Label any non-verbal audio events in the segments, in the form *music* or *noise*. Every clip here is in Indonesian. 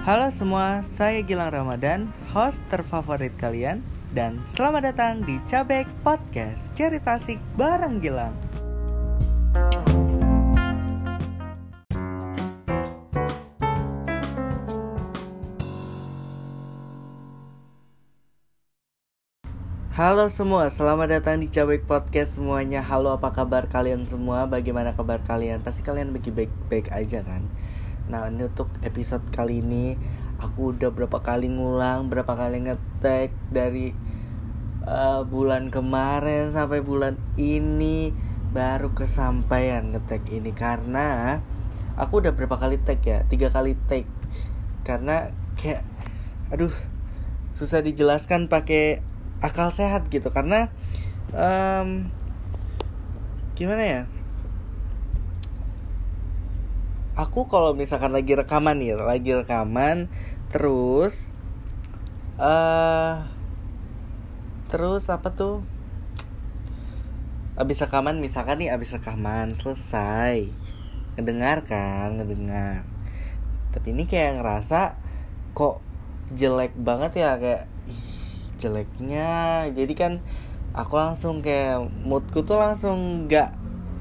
Halo semua, saya Gilang Ramadan, host terfavorit kalian dan selamat datang di Cabek Podcast Cerita Asik bareng Gilang. Halo semua, selamat datang di Cabek Podcast semuanya. Halo apa kabar kalian semua, bagaimana kabar kalian? Pasti kalian baik-baik aja kan Nah ini untuk episode kali ini Aku udah berapa kali ngulang, berapa kali ngetek Dari uh, bulan kemarin sampai bulan ini Baru kesampaian ngetek ini. Karena aku udah berapa kali tag ya? Tiga kali tag. Karena kayak Aduh susah dijelaskan pakai akal sehat gitu. Karena um, gimana ya aku kalau misalkan lagi rekaman nih lagi rekaman terus uh, terus apa tuh? Abis rekaman misalkan nih abis rekaman selesai. Ngedengar kan ngedengar. Tapi ini kayak ngerasa kok jelek banget ya kayak jeleknya. Jadi kan aku langsung kayak moodku tuh langsung nggak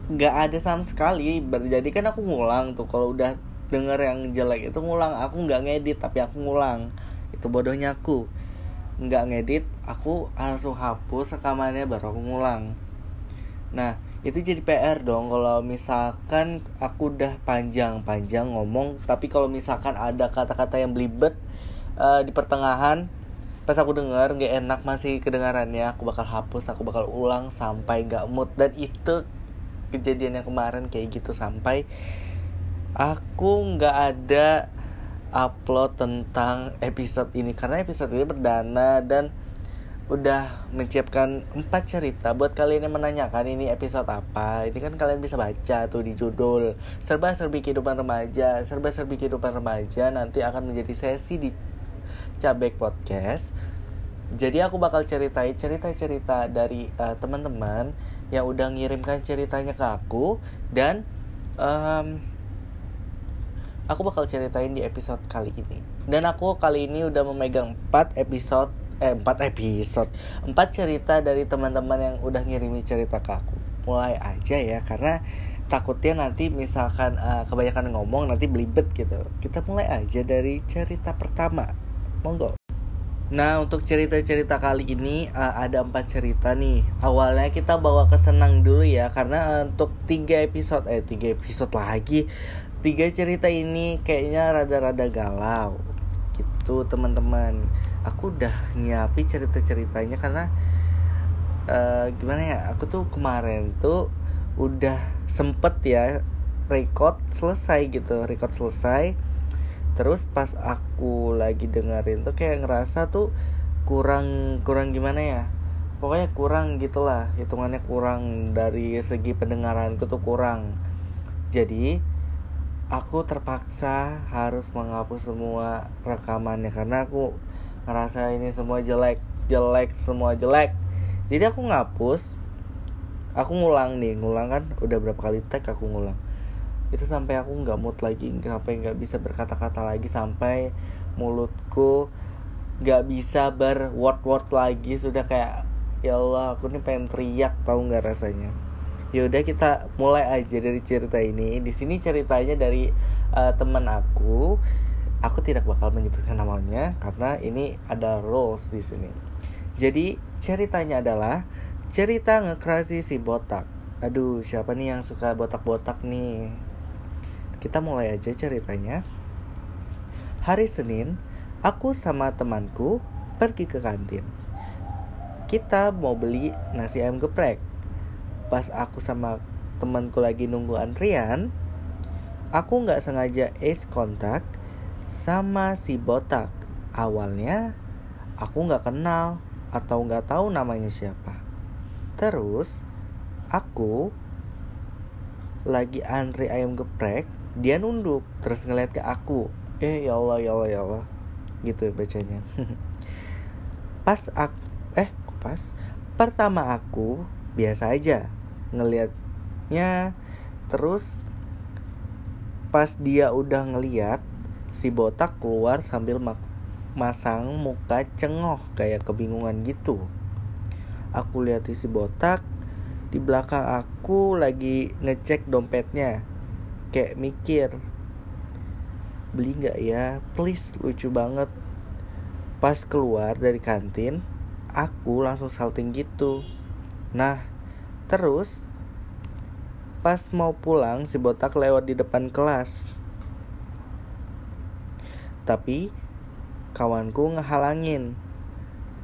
nggak ada sama sekali. Jadi kan aku ngulang tuh. Kalau udah denger yang jelek itu ngulang. Aku nggak ngedit tapi aku ngulang. Itu bodohnya aku. Nggak ngedit aku langsung hapus rekamannya baru aku ngulang. Nah itu jadi PR dong. Kalau misalkan aku udah panjang-panjang ngomong tapi kalau misalkan ada kata-kata yang belibet uh, di pertengahan pas aku dengar nggak enak masih kedengarannya aku bakal hapus aku bakal ulang sampai nggak mood. Dan itu kejadian yang kemarin kayak gitu sampai aku nggak ada upload tentang episode ini. Karena episode ini berdana dan udah menciapkan empat cerita. Buat kalian yang menanyakan ini episode apa ini kan kalian bisa baca tuh di judul. Serba serbi kehidupan remaja serba serbi kehidupan remaja nanti akan menjadi sesi di Cabek Podcast. Jadi aku bakal ceritain cerita-cerita dari uh, teman-teman yang udah ngirimkan ceritanya ke aku dan um, aku bakal ceritain di episode kali ini. Dan aku kali ini udah memegang 4 episode eh 4 episode, 4 cerita dari teman-teman yang udah ngirimi cerita ke aku. Mulai aja ya karena takutnya nanti misalkan uh, kebanyakan ngomong nanti belibet gitu. Kita mulai aja dari cerita pertama monggo Nah untuk cerita-cerita kali ini uh, ada empat cerita nih. Awalnya kita bawa ke senang dulu ya Karena untuk tiga episode Eh tiga episode lagi Tiga cerita ini kayaknya rada-rada galau. Gitu teman-teman. Aku udah nyiapi cerita-ceritanya karena uh, Gimana ya Aku tuh kemarin tuh Udah sempet ya Record selesai gitu Record selesai terus pas aku lagi dengerin tuh kayak ngerasa tuh kurang kurang gimana ya? Pokoknya kurang gitulah hitungannya kurang dari segi pendengaranku tuh kurang. Jadi aku terpaksa harus menghapus semua rekamannya karena aku ngerasa ini semua jelek jelek semua jelek. Jadi aku ngapus aku ngulang nih ngulang kan? Udah berapa kali tag aku ngulang itu sampai aku nggak mood lagi sampai nggak bisa berkata-kata lagi sampai mulutku nggak bisa ber word lagi. Sudah kayak ya Allah aku nih pengen teriak tahu nggak rasanya. Yaudah kita mulai aja dari cerita ini. Di sini ceritanya dari uh, teman aku. Aku tidak bakal menyebutkan namanya karena ini ada rules di sini. Jadi ceritanya adalah cerita ngekrasi si botak. Aduh siapa nih yang suka botak-botak nih kita mulai aja ceritanya. Hari Senin, aku sama temanku pergi ke kantin. Kita mau beli nasi ayam geprek. Pas aku sama temanku lagi nunggu antrian, aku nggak sengaja ace kontak sama si botak. Awalnya aku nggak kenal atau nggak tahu namanya siapa. Terus aku lagi antri ayam geprek dia nunduk terus ngeliat ke aku. Eh ya Allah ya Allah ya Allah. Gitu bacanya. *laughs* Pas aku eh pas? Pertama aku biasa aja ngelihatnya terus pas dia udah ngeliat si botak keluar sambil masang muka cengoh kayak kebingungan gitu. Aku lihat si botak di belakang aku lagi ngecek dompetnya. Kayak mikir, beli nggak ya? Please, lucu banget. Pas keluar dari kantin, aku langsung salting gitu. Nah, terus pas mau pulang si botak lewat di depan kelas. Tapi kawanku ngehalangin.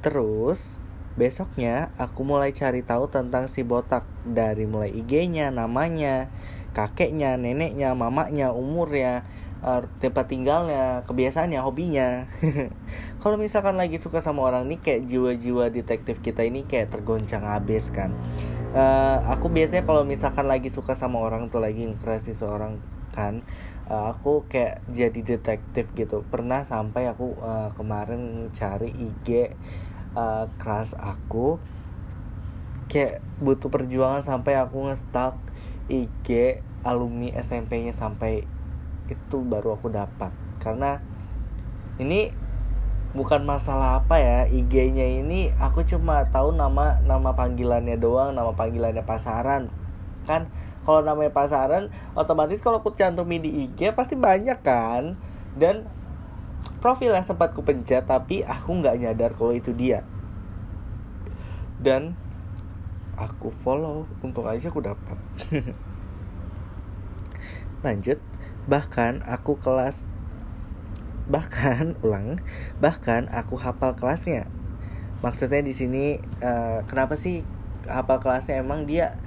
Terus besoknya aku mulai cari tahu tentang si botak dari mulai IG-nya, namanya, kakeknya, neneknya, mamanya, umurnya, uh, tempat tinggalnya, kebiasaannya, hobinya. *laughs* Kalau misalkan lagi suka sama orang nih kayak jiwa-jiwa detektif kita ini kayak tergoncang habis kan. Uh, aku biasanya kalau misalkan lagi suka sama orang tuh lagi ngerasi seorang kan uh, aku kayak jadi detektif gitu pernah sampai aku uh, kemarin cari IG uh, keras aku kayak butuh perjuangan sampai aku ngestak IG alumni SMP-nya sampai itu baru aku dapat. Karena ini bukan masalah apa ya IG-nya ini aku cuma tahu nama nama panggilannya doang nama panggilannya pasaran. Kan kalau namanya pasaran otomatis kalau aku cantumin di IG pasti banyak kan? Dan profil yang sempat ku pencet tapi aku nggak nyadar kalau itu dia. Dan aku follow untuk aja aku dapat lanjut. Bahkan aku kelas bahkan *laughs* ulang bahkan aku hafal kelasnya. Maksudnya di sini uh, kenapa sih hafal kelasnya? Emang dia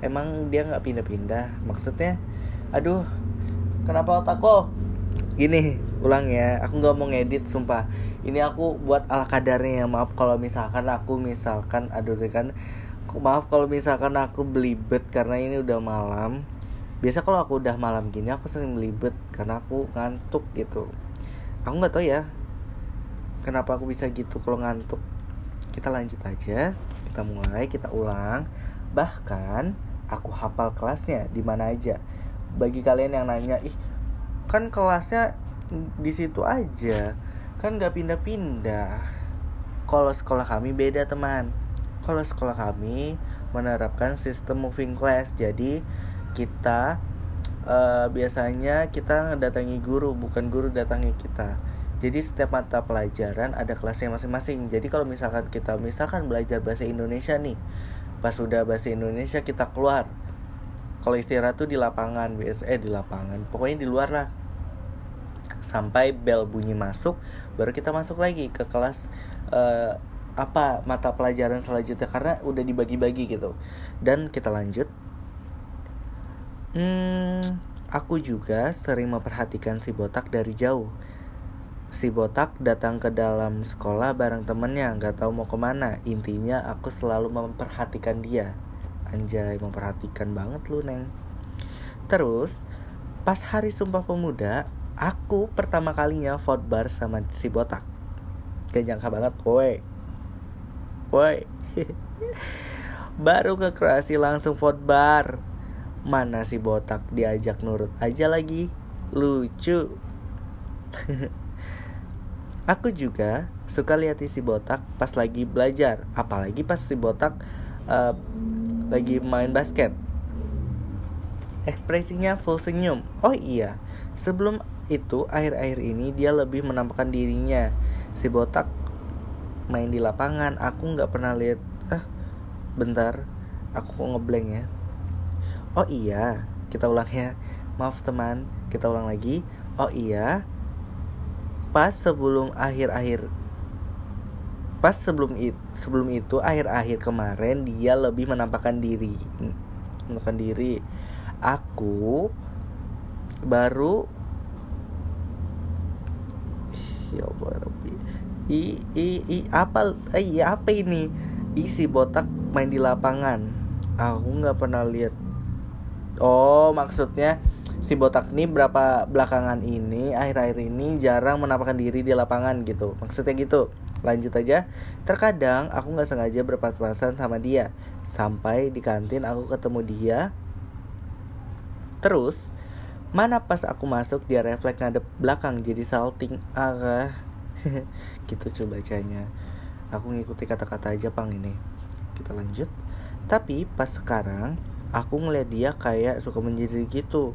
emang dia nggak pindah-pindah? Maksudnya aduh kenapa otakku gini ulang ya. Aku nggak mau ngedit sumpah. Ini aku buat ala kadarnya ya maaf kalau misalkan aku misalkan aduh kan maaf kalau misalkan aku belibet karena ini udah malam. Biasa kalau aku udah malam gini aku sering melibet karena aku ngantuk gitu. Aku nggak tahu ya kenapa aku bisa gitu kalau ngantuk. Kita lanjut aja kita mulai kita ulang. Bahkan aku hafal kelasnya di mana aja. Bagi kalian yang nanya ih kan kelasnya di situ aja kan nggak pindah-pindah. Kalau sekolah kami beda teman kalau sekolah kami menerapkan sistem moving class jadi kita uh, biasanya kita datangi guru bukan guru datangi kita. Jadi setiap mata pelajaran ada kelasnya masing-masing. Jadi kalau misalkan kita misalkan belajar bahasa Indonesia nih pas sudah bahasa Indonesia kita keluar. Kalau istirahat tuh di lapangan biasa eh di lapangan pokoknya di luar lah. Sampai bel bunyi masuk baru kita masuk lagi ke kelas uh, apa mata pelajaran selanjutnya karena udah dibagi-bagi gitu dan kita lanjut Hmm, aku juga sering memperhatikan si botak dari jauh. Si botak datang ke dalam sekolah bareng temennya, nggak tahu mau ke mana. Intinya aku selalu memperhatikan dia. Anjay, memperhatikan banget lu, Neng. Terus, pas hari Sumpah Pemuda, aku pertama kalinya vote bar sama si botak. Gak nyangka banget, woi. Woi. Baru ke Kroasi langsung vote bar. Mana si botak diajak nurut aja lagi? Lucu. Aku juga suka lihat si botak pas lagi belajar Apalagi pas si botak uh, lagi main basket. Ekspresinya full senyum. Oh iya Sebelum itu akhir-akhir ini dia lebih menampakkan dirinya. Si botak main di lapangan Aku nggak pernah lihat Ah bentar Aku kok ngeblank ya Oh iya, kita ulang ya. Maaf teman, kita ulang lagi. Oh iya, pas sebelum akhir-akhir pas sebelum itu sebelum itu akhir-akhir kemarin dia lebih menampakkan diri menampakkan diri aku baru ya Allah Rabbi i i i apa i apa ini isi botak main di lapangan aku nggak pernah lihat Oh, maksudnya si botak ini berapa belakangan ini akhir-akhir ini jarang menampakkan diri di lapangan gitu. Maksudnya gitu. Lanjut aja. Terkadang aku nggak sengaja berpas-pasan sama dia. Sampai di kantin aku ketemu dia. Terus Mana pas aku masuk dia refleks ngadep belakang jadi salting arah *laughs* gitu coba bacanya. Aku ngikuti kata-kata aja pang ini. Kita lanjut. Tapi pas sekarang aku ngeliat dia kayak suka menjadi gitu.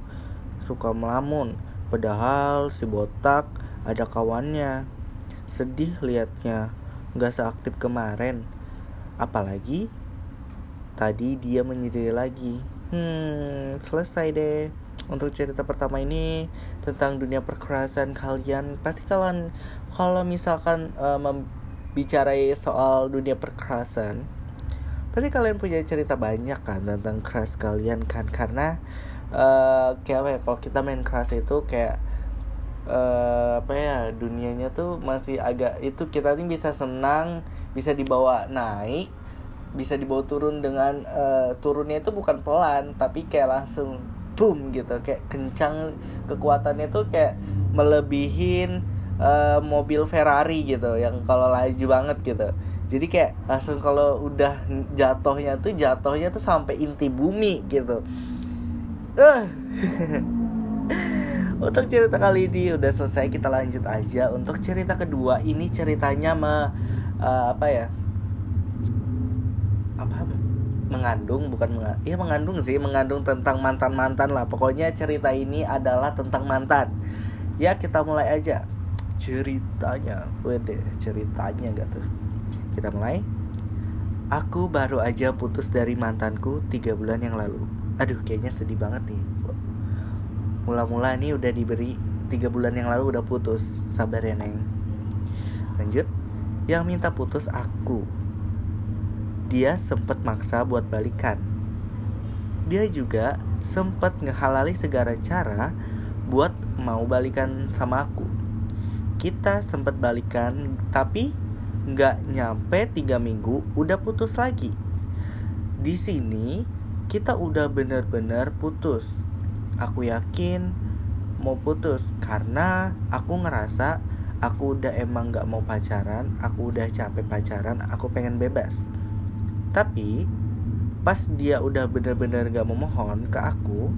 Suka melamun. Padahal si botak ada kawannya. Sedih liatnya. Nggak seaktif kemarin. Apalagi tadi dia menyendiri lagi. Hmm selesai deh untuk cerita pertama ini tentang dunia perkerasan kalian pasti kalian kalau misalkan uh, membicarai soal dunia perkerasan pasti kalian punya cerita banyak kan tentang keras kalian kan? Karena uh, kayak apa ya kalau kita main keras itu kayak uh, apa ya dunianya tuh masih agak itu kita nih bisa senang bisa dibawa naik bisa dibawa turun dengan uh, turunnya itu bukan pelan tapi kayak langsung boom gitu. Kayak kencang kekuatannya tuh kayak melebihin uh, mobil Ferrari gitu. Yang kalau laju banget gitu. Jadi kayak langsung kalau udah jatuhnya tuh jatuhnya tuh sampai inti bumi gitu. Uh. *laughs* untuk cerita kali ini udah selesai kita lanjut aja. Untuk cerita kedua ini ceritanya me, uh, apa ya? Apa mengandung bukan meng iya mengandung sih mengandung tentang mantan mantan lah pokoknya cerita ini adalah tentang mantan ya kita mulai aja ceritanya wede ceritanya gak tuh kita mulai. Aku baru aja putus dari mantanku tiga bulan yang lalu. Aduh, kayaknya sedih banget nih. Mula-mula nih udah diberi tiga bulan yang lalu udah putus. Sabar ya, Neng. Lanjut. Yang minta putus aku. Dia sempet maksa buat balikan. Dia juga sempet ngehalali segala cara buat mau balikan sama aku. Kita sempet balikan, tapi nggak nyampe tiga minggu udah putus lagi. Di sini kita udah bener-bener putus. Aku yakin mau putus karena aku ngerasa aku udah emang nggak mau pacaran, aku udah capek pacaran, aku pengen bebas. Tapi pas dia udah bener-bener gak memohon ke aku,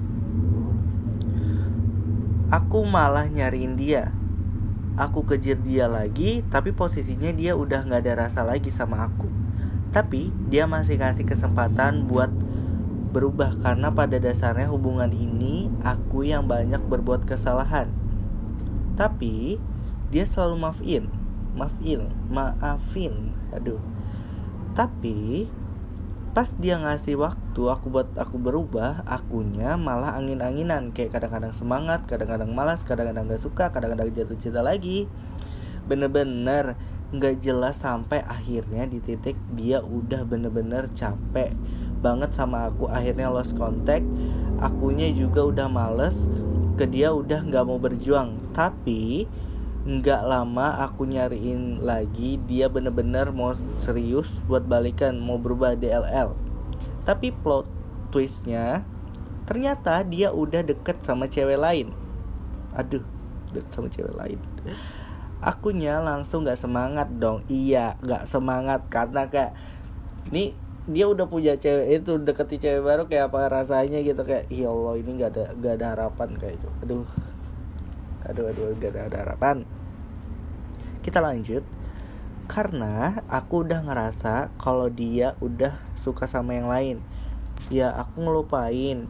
aku malah nyariin dia. Aku kejar dia lagi tapi posisinya dia udah nggak ada rasa lagi sama aku. Tapi dia masih kasih kesempatan buat berubah karena pada dasarnya hubungan ini aku yang banyak berbuat kesalahan. Tapi dia selalu maafin maafin maafin. Aduh. Tapi pas dia ngasih waktu aku buat aku berubah akunya malah angin-anginan. Kayak kadang-kadang semangat kadang-kadang malas kadang-kadang gak suka kadang-kadang jatuh cinta lagi. Bener-bener nggak jelas sampai akhirnya di titik dia udah bener-bener capek banget sama aku. Akhirnya lost contact akunya juga udah males ke dia udah nggak mau berjuang. Tapi nggak lama aku nyariin lagi dia bener-bener mau serius buat balikan mau berubah DLL tapi plot twistnya ternyata dia udah deket sama cewek lain. Aduh deket sama cewek lain. Akunya langsung nggak semangat dong. Iya nggak semangat karena kayak ini dia udah punya cewek itu deketi cewek baru kayak apa rasanya gitu kayak ya Allah ini nggak ada nggak ada harapan kayak itu aduh aduh aduh gak ada, ada harapan. Kita lanjut. Karena aku udah ngerasa kalau dia udah suka sama yang lain. Ya aku ngelupain.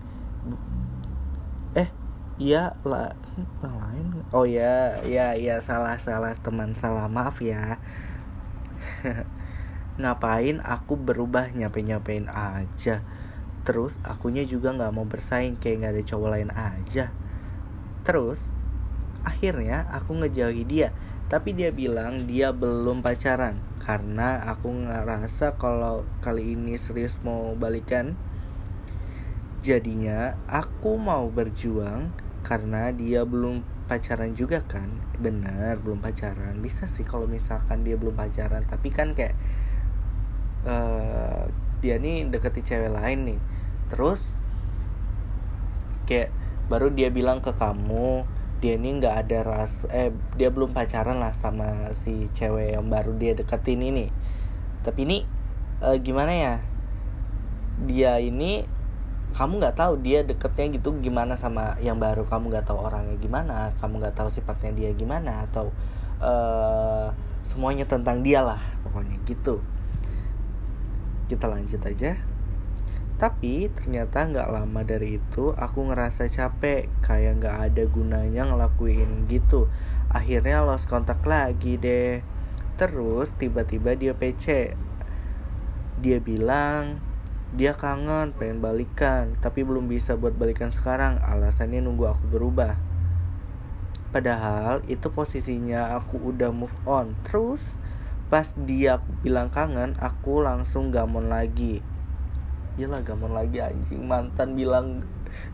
Eh iya lah yang lain? Oh ya ya ya salah salah teman salah maaf ya. *laughs* Ngapain aku berubah nyape nyapein aja. Terus akunya juga nggak mau bersaing kayak nggak ada cowok lain aja. Terus akhirnya aku ngejauhi dia. Tapi dia bilang dia belum pacaran. Karena aku ngerasa kalau kali ini serius mau balikan jadinya aku mau berjuang karena dia belum pacaran juga kan? Benar belum pacaran. Bisa sih kalau misalkan dia belum pacaran. Tapi kan kayak uh, dia nih deketi cewek lain nih. Terus kayak baru dia bilang ke kamu dia ini nggak ada ras eh dia belum pacaran lah sama si cewek yang baru dia deketin ini. Tapi ini eh, gimana ya? Dia ini kamu nggak tahu dia deketnya gitu gimana sama yang baru. Kamu nggak tahu orangnya gimana kamu nggak tahu sifatnya dia gimana atau uh, semuanya tentang dia lah pokoknya gitu. Kita lanjut aja tapi ternyata nggak lama dari itu aku ngerasa capek kayak nggak ada gunanya ngelakuin gitu. Akhirnya lost kontak lagi deh. Terus tiba-tiba dia PC dia bilang dia kangen pengen balikan tapi belum bisa buat balikan sekarang. Alasannya nunggu aku berubah. Padahal itu posisinya aku udah move on. Terus pas dia bilang kangen aku langsung gamon lagi Gila gamon lagi anjing. Mantan bilang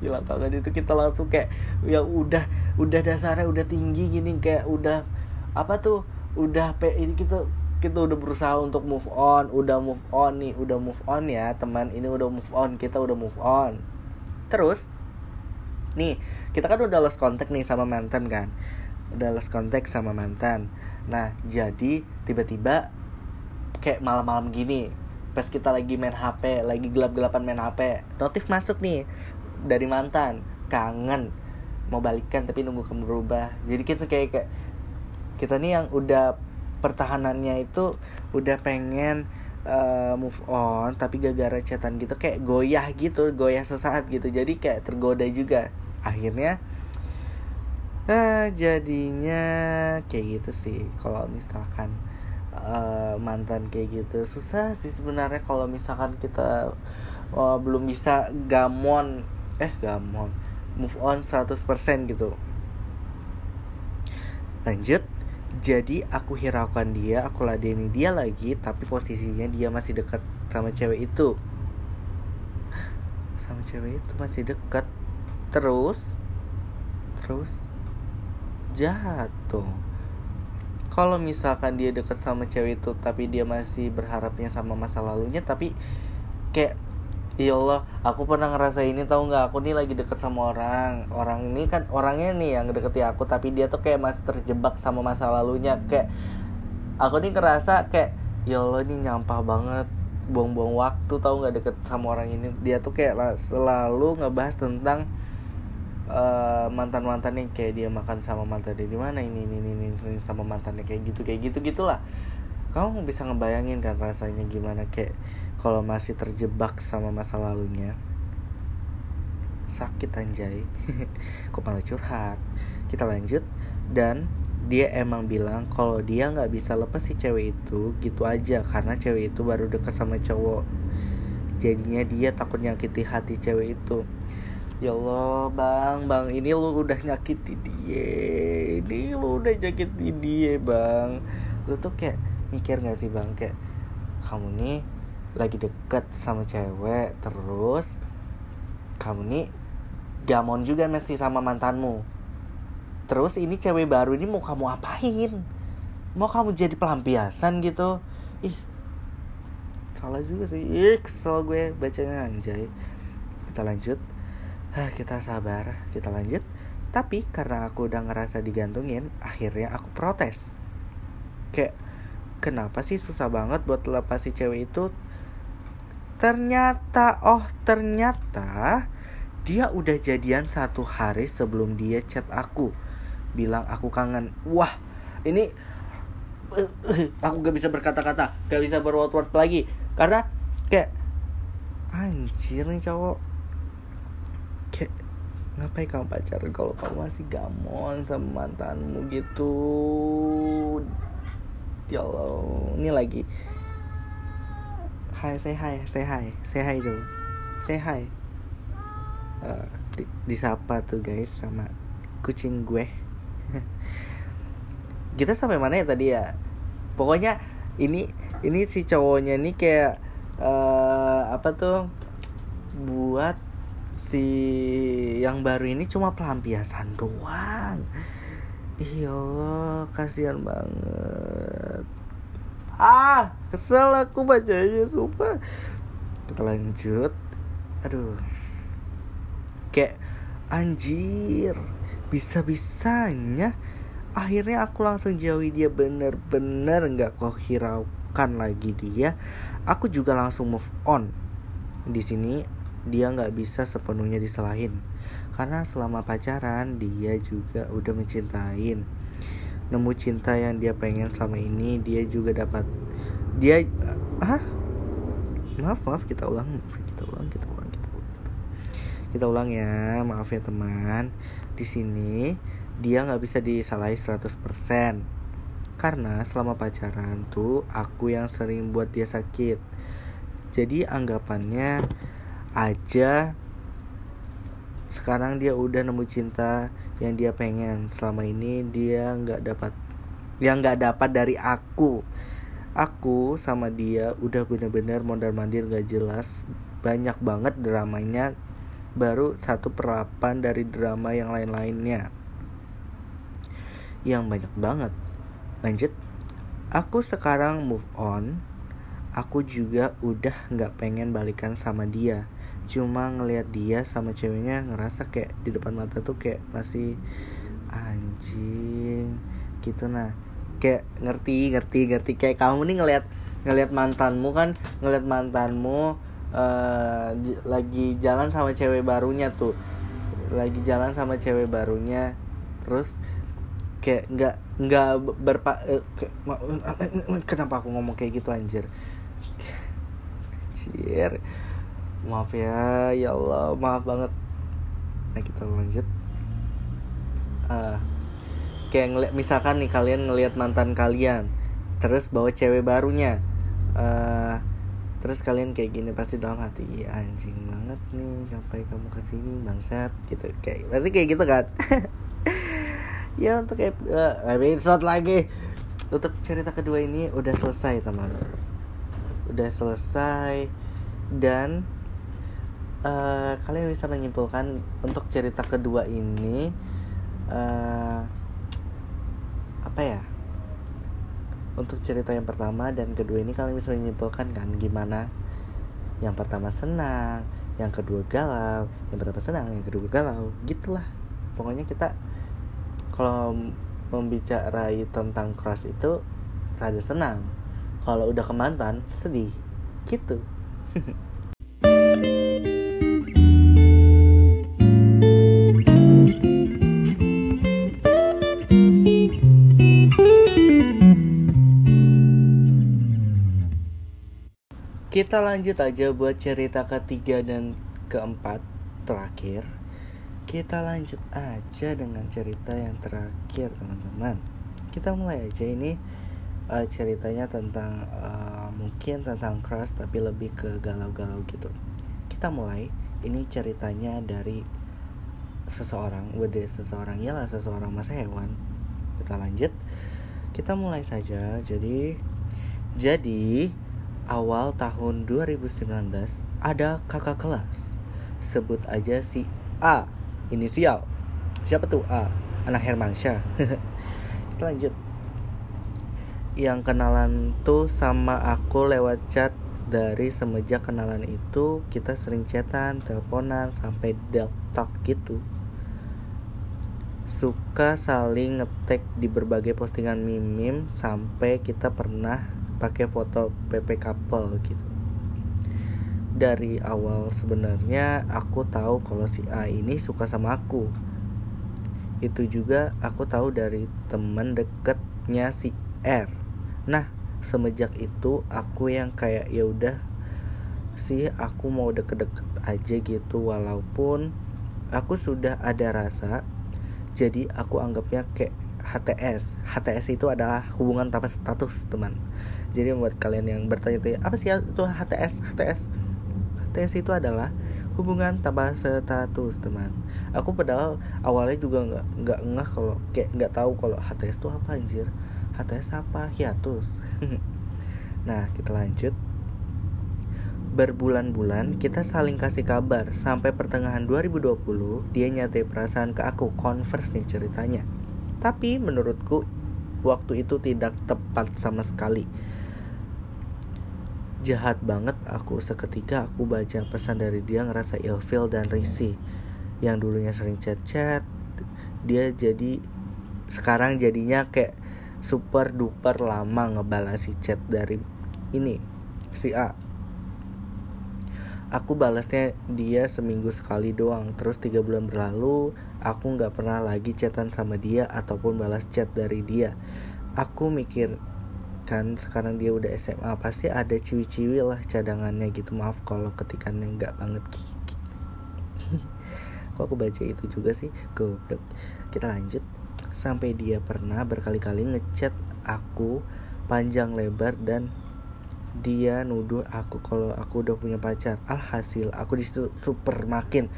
bilang kangen itu kita langsung kayak ya udah udah dasarnya udah tinggi gini kayak udah apa tuh udah pe ini kita kita udah berusaha untuk move on udah move on nih udah move on ya teman. Ini udah move on kita udah move on. Terus nih kita kan udah lost contact nih sama mantan kan? Udah lost contact sama mantan. Nah jadi tiba-tiba kayak malam-malam gini pas kita lagi main HP lagi gelap-gelapan main HP notif masuk nih dari mantan. Kangen. Mau balikan tapi nunggu kamu berubah. Jadi kita kayak kayak kita nih yang udah pertahanannya itu udah pengen uh, move on tapi gara-gara chatan gitu. Kayak goyah gitu goyah sesaat gitu. Jadi kayak tergoda juga. Akhirnya uh, jadinya kayak gitu sih. Kalau misalkan uh, mantan kayak gitu. Susah sih sebenarnya kalau misalkan kita uh, belum bisa gamon eh gamon move on 100% gitu. Lanjut jadi aku hiraukan dia aku ladeni dia lagi tapi posisinya dia masih dekat sama cewek itu. Sama cewek itu masih dekat. Terus terus jatuh kalau misalkan dia dekat sama cewek itu tapi dia masih berharapnya sama masa lalunya tapi kayak Ya Allah, aku pernah ngerasa ini tahu nggak? Aku nih lagi deket sama orang. Orang ini kan orangnya nih yang deketi aku, tapi dia tuh kayak masih terjebak sama masa lalunya. Kayak aku nih ngerasa kayak ya Allah ini nyampah banget buang-buang waktu tahu nggak deket sama orang ini dia tuh kayak selalu ngebahas tentang eh, mantan mantannya kayak dia makan sama mantannya di mana ini ini, ini ini sama mantannya kayak gitu kayak gitu gitulah. Kamu bisa ngebayangin kan rasanya gimana kayak kalau masih terjebak sama masa lalunya. Sakit anjay. *laughs* Kok malah curhat? Kita lanjut. Dan dia emang bilang kalau dia nggak bisa lepas si cewek itu gitu aja. Karena cewek itu baru deket sama cowok. Jadinya dia takut nyakiti hati cewek itu ya Allah bang. Bang ini lu udah nyakiti dia. Ini lu udah nyakiti dia bang. Lu tuh kayak mikir gak sih bang? Kayak kamu nih lagi deket sama cewek terus kamu nih gamon juga masih sama mantanmu. Terus ini cewek baru ini mau kamu apain? Mau kamu jadi pelampiasan gitu? Ih salah juga sih. Ih kesel gue bacanya anjay. Kita lanjut Hah, kita sabar kita lanjut. Tapi karena aku udah ngerasa digantungin akhirnya aku protes. Kayak kenapa sih susah banget buat lepas si cewek itu? Ternyata oh ternyata dia udah jadian satu hari sebelum dia chat aku. Bilang aku kangen. Wah ini *clears throat* aku gak bisa berkata-kata gak bisa berword-word lagi. Karena kayak anjir nih cowok kayak ngapain kamu pacaran kalau kamu masih gamon sama mantanmu gitu? Ya Allah ini lagi. Hai say hi say hi say hi dulu. Say hi. Uh, di, disapa tuh guys sama kucing gue. *laughs* Kita sampai mana ya tadi ya? Pokoknya ini ini si cowoknya nih kayak uh, apa tuh? Buat si yang baru ini cuma pelampiasan doang. Iya kasihan banget. Ah kesel aku bacanya sumpah. Kita lanjut. Aduh. Kayak Anjir Bisa-bisanya Akhirnya aku langsung jauhi dia bener-bener nggak kok hiraukan lagi dia. Aku juga langsung move on. Di sini dia nggak bisa sepenuhnya disalahin. Karena selama pacaran dia juga udah mencintain. Nemu cinta yang dia pengen selama ini dia juga dapat. Dia ah maaf maaf kita ulang. Kita ulang kita ulang kita ulang kita ulang. Ya maaf ya teman. Di sini dia nggak bisa disalahi 100% karena selama pacaran tuh aku yang sering buat dia sakit. Jadi anggapannya aja sekarang dia udah nemu cinta yang dia pengen. Selama ini dia nggak dapat yang nggak dapat dari aku. Aku sama dia udah bener-bener mondar mandir gak jelas. Banyak banget dramanya. Baru satu perlapan dari drama yang lain-lainnya. Yang banyak banget. Lanjut. Aku sekarang move on. Aku juga udah nggak pengen balikan sama dia cuma ngelihat dia sama ceweknya ngerasa kayak di depan mata tuh kayak masih anjing gitu. Nah kayak ngerti ngerti ngerti. Kayak kamu nih ngelihat ngelihat mantanmu kan ngelihat mantanmu uh, lagi jalan sama cewek barunya tuh. Lagi jalan sama cewek barunya. Terus kayak nggak nggak berpa uh, ke, kenapa aku ngomong kayak gitu anjir? Anjir maaf ya ya Allah maaf banget. Nah kita lanjut. Uh, kayak ngeliat misalkan nih kalian ngelihat mantan kalian terus bawa cewek barunya. Uh, terus kalian kayak gini pasti dalam hati iya anjing banget nih sampai kamu ke sini bangsat gitu. Kayak pasti kayak gitu kan? *laughs* Ya untuk uh, episode lagi. Untuk cerita kedua ini udah selesai teman. Udah selesai dan uh, kalian bisa menyimpulkan untuk cerita kedua ini uh, apa ya? Untuk cerita yang pertama dan kedua ini kalian bisa menyimpulkan kan gimana yang pertama senang yang kedua galau yang pertama senang yang kedua galau gitulah. Pokoknya kita kalau membicarai tentang crush itu rada senang. Kalau udah ke mantan sedih. Gitu *laughs* Kita lanjut aja buat cerita ketiga dan keempat terakhir. Kita lanjut aja dengan cerita yang terakhir, teman-teman. Kita mulai aja ini uh, ceritanya tentang uh, mungkin tentang crush tapi lebih ke galau-galau gitu. Kita mulai. Ini ceritanya dari seseorang, wede seseorang ialah seseorang masa hewan. Kita lanjut. Kita mulai saja. Jadi jadi awal tahun 2019 ada kakak kelas. Sebut aja si A inisial. Siapa tuh A? Anak Hermansyah. *laughs* Kita lanjut. Yang kenalan tuh sama aku lewat chat. Dari semenjak kenalan itu kita sering chatan, teleponan sampai deltok gitu. Suka saling ngetek di berbagai postingan mimim sampai kita pernah pakai foto PP couple gitu. Dari awal sebenarnya aku tahu kalau si A ini suka sama aku. Itu juga aku tahu dari temen deketnya si R. Nah semenjak itu aku yang kayak ya udah sih aku mau deket-deket aja gitu. Walaupun aku sudah ada rasa jadi aku anggapnya kayak HTS HTS itu adalah hubungan tanpa status teman. Jadi buat kalian yang bertanya-tanya apa sih itu HTS HTS HTS itu adalah hubungan tanpa status teman. Aku padahal awalnya juga nggak nggak ngeh kalau kayak nggak tahu kalau HTS itu apa anjir. HTS apa? Hiatus. *laughs* Nah kita lanjut. Berbulan-bulan kita saling kasih kabar. Sampai pertengahan 2020 dia nyatai perasaan ke aku converse nih ceritanya tapi menurutku waktu itu tidak tepat sama sekali. Jahat banget aku seketika aku baca pesan dari dia ngerasa ilfil dan risih. Yang dulunya sering chat-chat, dia jadi sekarang jadinya kayak super duper lama ngebalasi chat dari ini si A. Aku balasnya dia seminggu sekali doang Terus tiga bulan berlalu Aku gak pernah lagi chatan sama dia Ataupun balas chat dari dia. Aku mikir kan sekarang dia udah SMA Pasti ada ciwi-ciwi lah cadangannya gitu. Maaf kalau ketikannya gak banget *laughs* Kok aku baca itu juga sih? Goblok. Kita lanjut. Sampai dia pernah berkali-kali ngechat aku Panjang lebar dan dia nuduh aku kalau aku udah punya pacar. Alhasil aku di situ super makin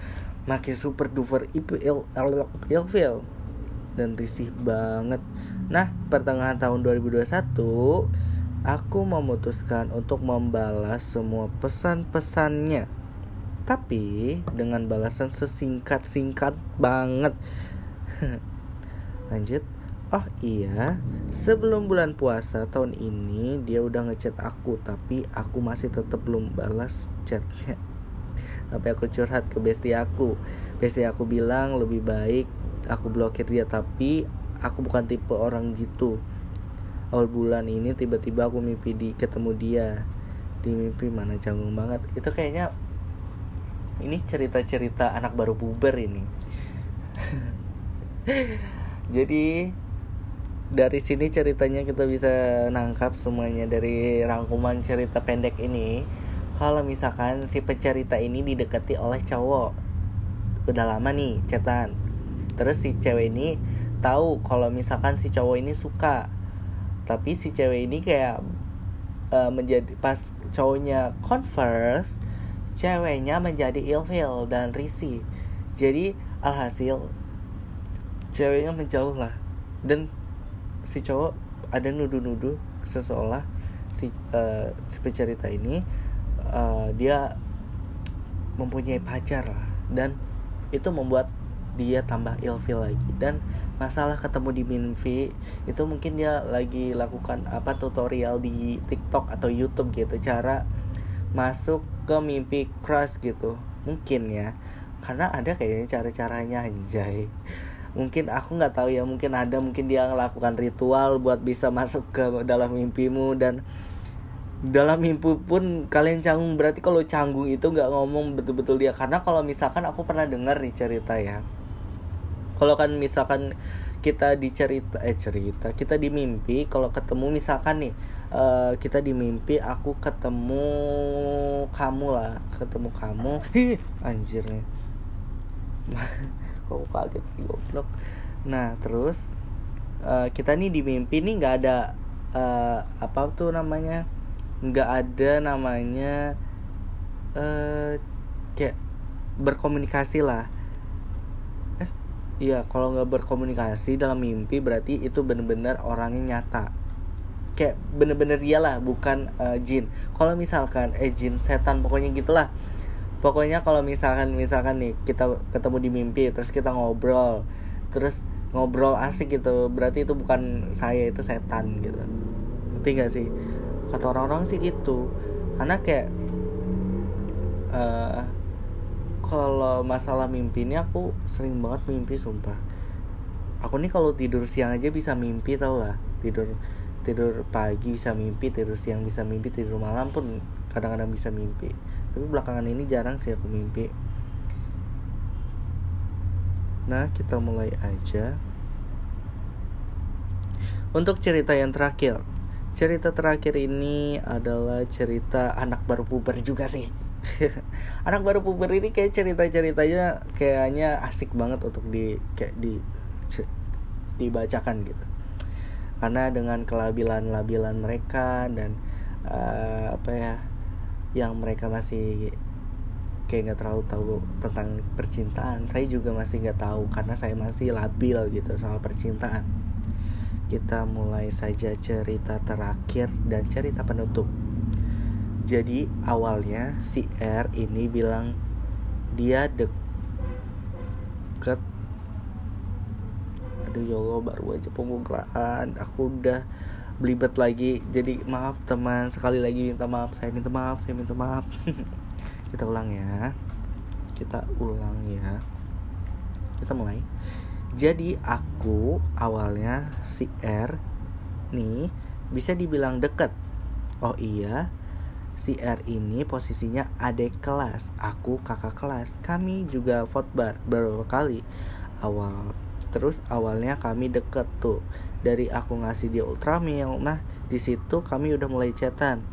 makin super duper ilfil dan risih banget. Nah pertengahan tahun 2021 aku memutuskan untuk membalas semua pesan-pesannya. Tapi dengan balasan sesingkat-singkat banget. *laughs* Lanjut. Oh iya, sebelum bulan puasa tahun ini dia udah ngechat aku tapi aku masih tetap belum balas chatnya. Tapi aku curhat ke bestie aku. Bestie aku bilang lebih baik aku blokir dia tapi aku bukan tipe orang gitu. Awal bulan ini tiba-tiba aku mimpi di ketemu dia. Di mimpi mana canggung banget. Itu kayaknya ini cerita-cerita anak baru puber ini. *laughs* Jadi dari sini ceritanya kita bisa nangkap semuanya dari rangkuman cerita pendek ini kalau misalkan si pencerita ini didekati oleh cowok udah lama nih cetan. Terus si cewek ini tahu kalau misalkan si cowok ini suka. Tapi si cewek ini kayak uh, menjadi pas cowoknya converse ceweknya menjadi ilfil dan risih. Jadi alhasil ceweknya menjauh lah. Dan si cowok ada nuduh-nuduh seseolah si uh, si pencerita ini uh, dia mempunyai pacar lah. Dan itu membuat dia tambah ilfil lagi. Dan masalah ketemu di mimpi itu mungkin dia lagi lakukan apa tutorial di TikTok atau YouTube gitu. Cara masuk ke mimpi crush gitu. Mungkin ya. Karena ada kayaknya cara-caranya anjay. Mungkin aku nggak tahu ya mungkin ada mungkin dia melakukan ritual buat bisa masuk ke dalam mimpimu dan dalam mimpi pun kalian canggung. Berarti kalau canggung itu nggak ngomong betul-betul dia. Karena kalau misalkan aku pernah dengar nih cerita ya. Kalau kan misalkan kita dicerita eh cerita kita di mimpi kalau ketemu misalkan nih uh, kita di mimpi aku ketemu kamu lah ketemu kamu. Anjir nih. *laughs* Kok kaget sih goblok. Nah terus uh, kita nih di mimpi nih nggak ada uh, apa tuh namanya nggak ada namanya uh, kayak berkomunikasi lah. Eh? Iya kalau nggak berkomunikasi dalam mimpi berarti itu bener-bener orangnya nyata. Kayak bener-bener dia lah bukan uh, jin. Kalau misalkan eh jin setan pokoknya gitulah. Pokoknya kalau misalkan misalkan nih kita ketemu di mimpi terus kita ngobrol terus ngobrol asik gitu berarti itu bukan saya itu setan gitu. Ngerti gak sih kata orang-orang sih gitu. Karena kayak uh, kalau masalah mimpi ini aku sering banget mimpi sumpah. Aku nih kalau tidur siang aja bisa mimpi tau lah. Tidur tidur pagi bisa mimpi tidur siang bisa mimpi tidur malam pun kadang-kadang bisa mimpi. Tapi belakangan ini jarang sih aku mimpi. Nah kita mulai aja. Untuk cerita yang terakhir cerita terakhir ini adalah cerita anak baru puber juga sih. *laughs* Anak baru puber ini kayak cerita ceritanya kayaknya asik banget untuk di kayak di dibacakan gitu. Karena dengan kelabilan-labilan mereka dan uh, apa ya yang mereka masih kayak nggak terlalu tahu tentang percintaan saya juga masih nggak tahu karena saya masih labil gitu soal percintaan kita mulai saja cerita terakhir dan cerita penutup. Jadi awalnya si R ini bilang dia deket. Aduh ya Allah baru aja pembukaan. Aku udah belibet lagi. Jadi maaf teman sekali lagi minta maaf. Saya minta maaf saya minta maaf. *laughs* Kita ulang ya. Kita ulang ya. Kita mulai jadi aku awalnya si R nih bisa dibilang deket. Oh iya si R ini posisinya adik kelas aku kakak kelas. Kami juga fotbar beberapa kali. Awal terus awalnya kami deket tuh. Dari aku ngasih dia ultramil nah di situ kami udah mulai chatan.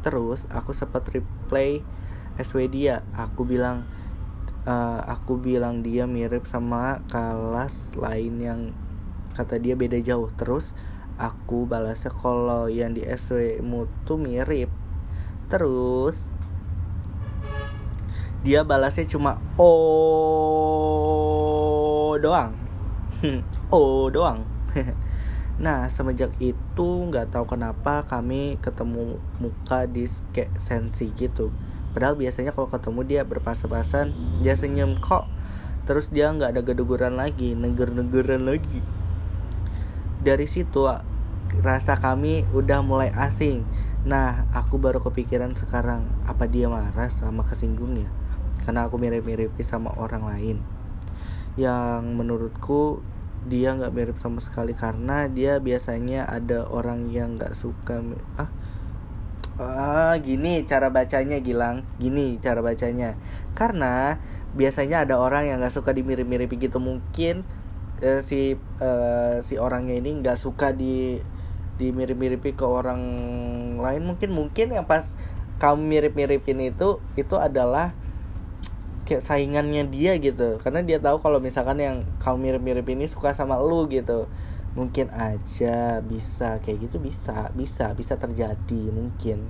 Terus aku sempat replay SW dia. Aku bilang uh, aku bilang dia mirip sama kelas lain yang kata dia beda jauh. Terus aku balasnya kalau yang di SW mu tuh mirip. Terus dia balasnya cuma oh doang. *laughs* Oh doang. *laughs* Nah semenjak itu nggak tahu kenapa kami ketemu muka di kayak sensi gitu padahal biasanya kalau ketemu dia berpas-pasan dia senyum kok terus dia nggak ada geduguran lagi neger-negeran lagi. Dari situ rasa kami udah mulai asing. Nah aku baru kepikiran sekarang apa dia marah sama kesinggung ya karena aku mirip-mirip sama orang lain. Yang menurutku dia nggak mirip sama sekali karena dia biasanya ada orang yang nggak suka ah ah gini cara bacanya Gilang. Gini cara bacanya. Karena biasanya ada orang yang nggak suka dimirip-mirip gitu. Mungkin eh, si eh, si orangnya ini nggak suka di dimirip-miripi ke orang lain. Mungkin mungkin yang pas kamu mirip-miripin itu itu adalah kayak saingannya dia gitu. Karena dia tahu kalau misalkan yang kamu mirip-mirip ini suka sama lu gitu mungkin aja bisa kayak gitu bisa bisa bisa terjadi mungkin.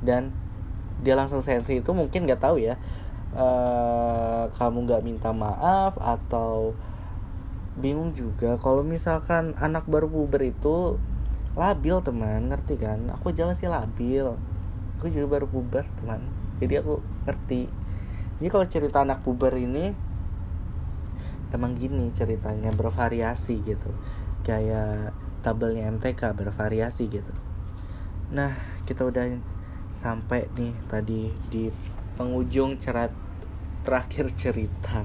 Dan dia langsung sensi itu mungkin nggak tahu ya uh, kamu nggak minta maaf atau bingung juga. Kalau misalkan anak baru puber itu labil teman ngerti kan? Aku jangan sih labil. Aku juga baru puber teman. Jadi aku ngerti. Jadi kalau cerita anak puber ini emang gini ceritanya bervariasi gitu kayak tabelnya MTK bervariasi gitu. Nah kita udah sampai nih tadi di penghujung cerat terakhir cerita.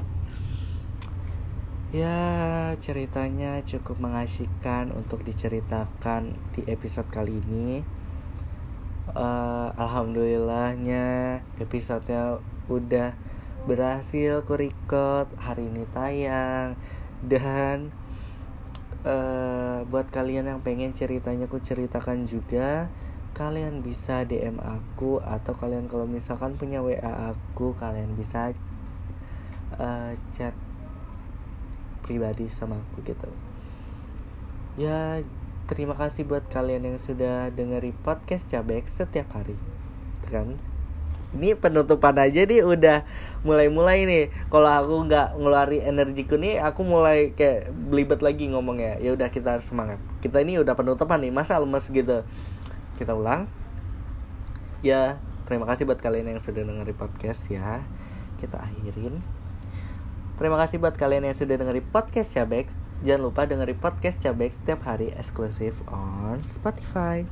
Ya ceritanya cukup mengasihkan untuk diceritakan di episode kali ini. Uh, alhamdulillahnya episodenya udah berhasil ku hari ini tayang dan uh, buat kalian yang pengen ceritanya ku ceritakan juga kalian bisa DM aku atau kalian kalau misalkan punya WA aku kalian bisa uh, chat pribadi sama aku gitu. Ya terima kasih buat kalian yang sudah dengeri podcast Cabek setiap hari kan ini penutupan aja nih udah mulai-mulai nih. Kalau aku nggak ngeluarin energiku nih aku mulai kayak belibet lagi ngomongnya. Ya udah kita harus semangat. Kita ini udah penutupan nih masa lemes gitu. Kita ulang. Ya terima kasih buat kalian yang sudah dengerin podcast ya. Kita akhirin. Terima kasih buat kalian yang sudah dengerin podcast Cabek jangan lupa dengerin podcast Cabek setiap hari eksklusif on Spotify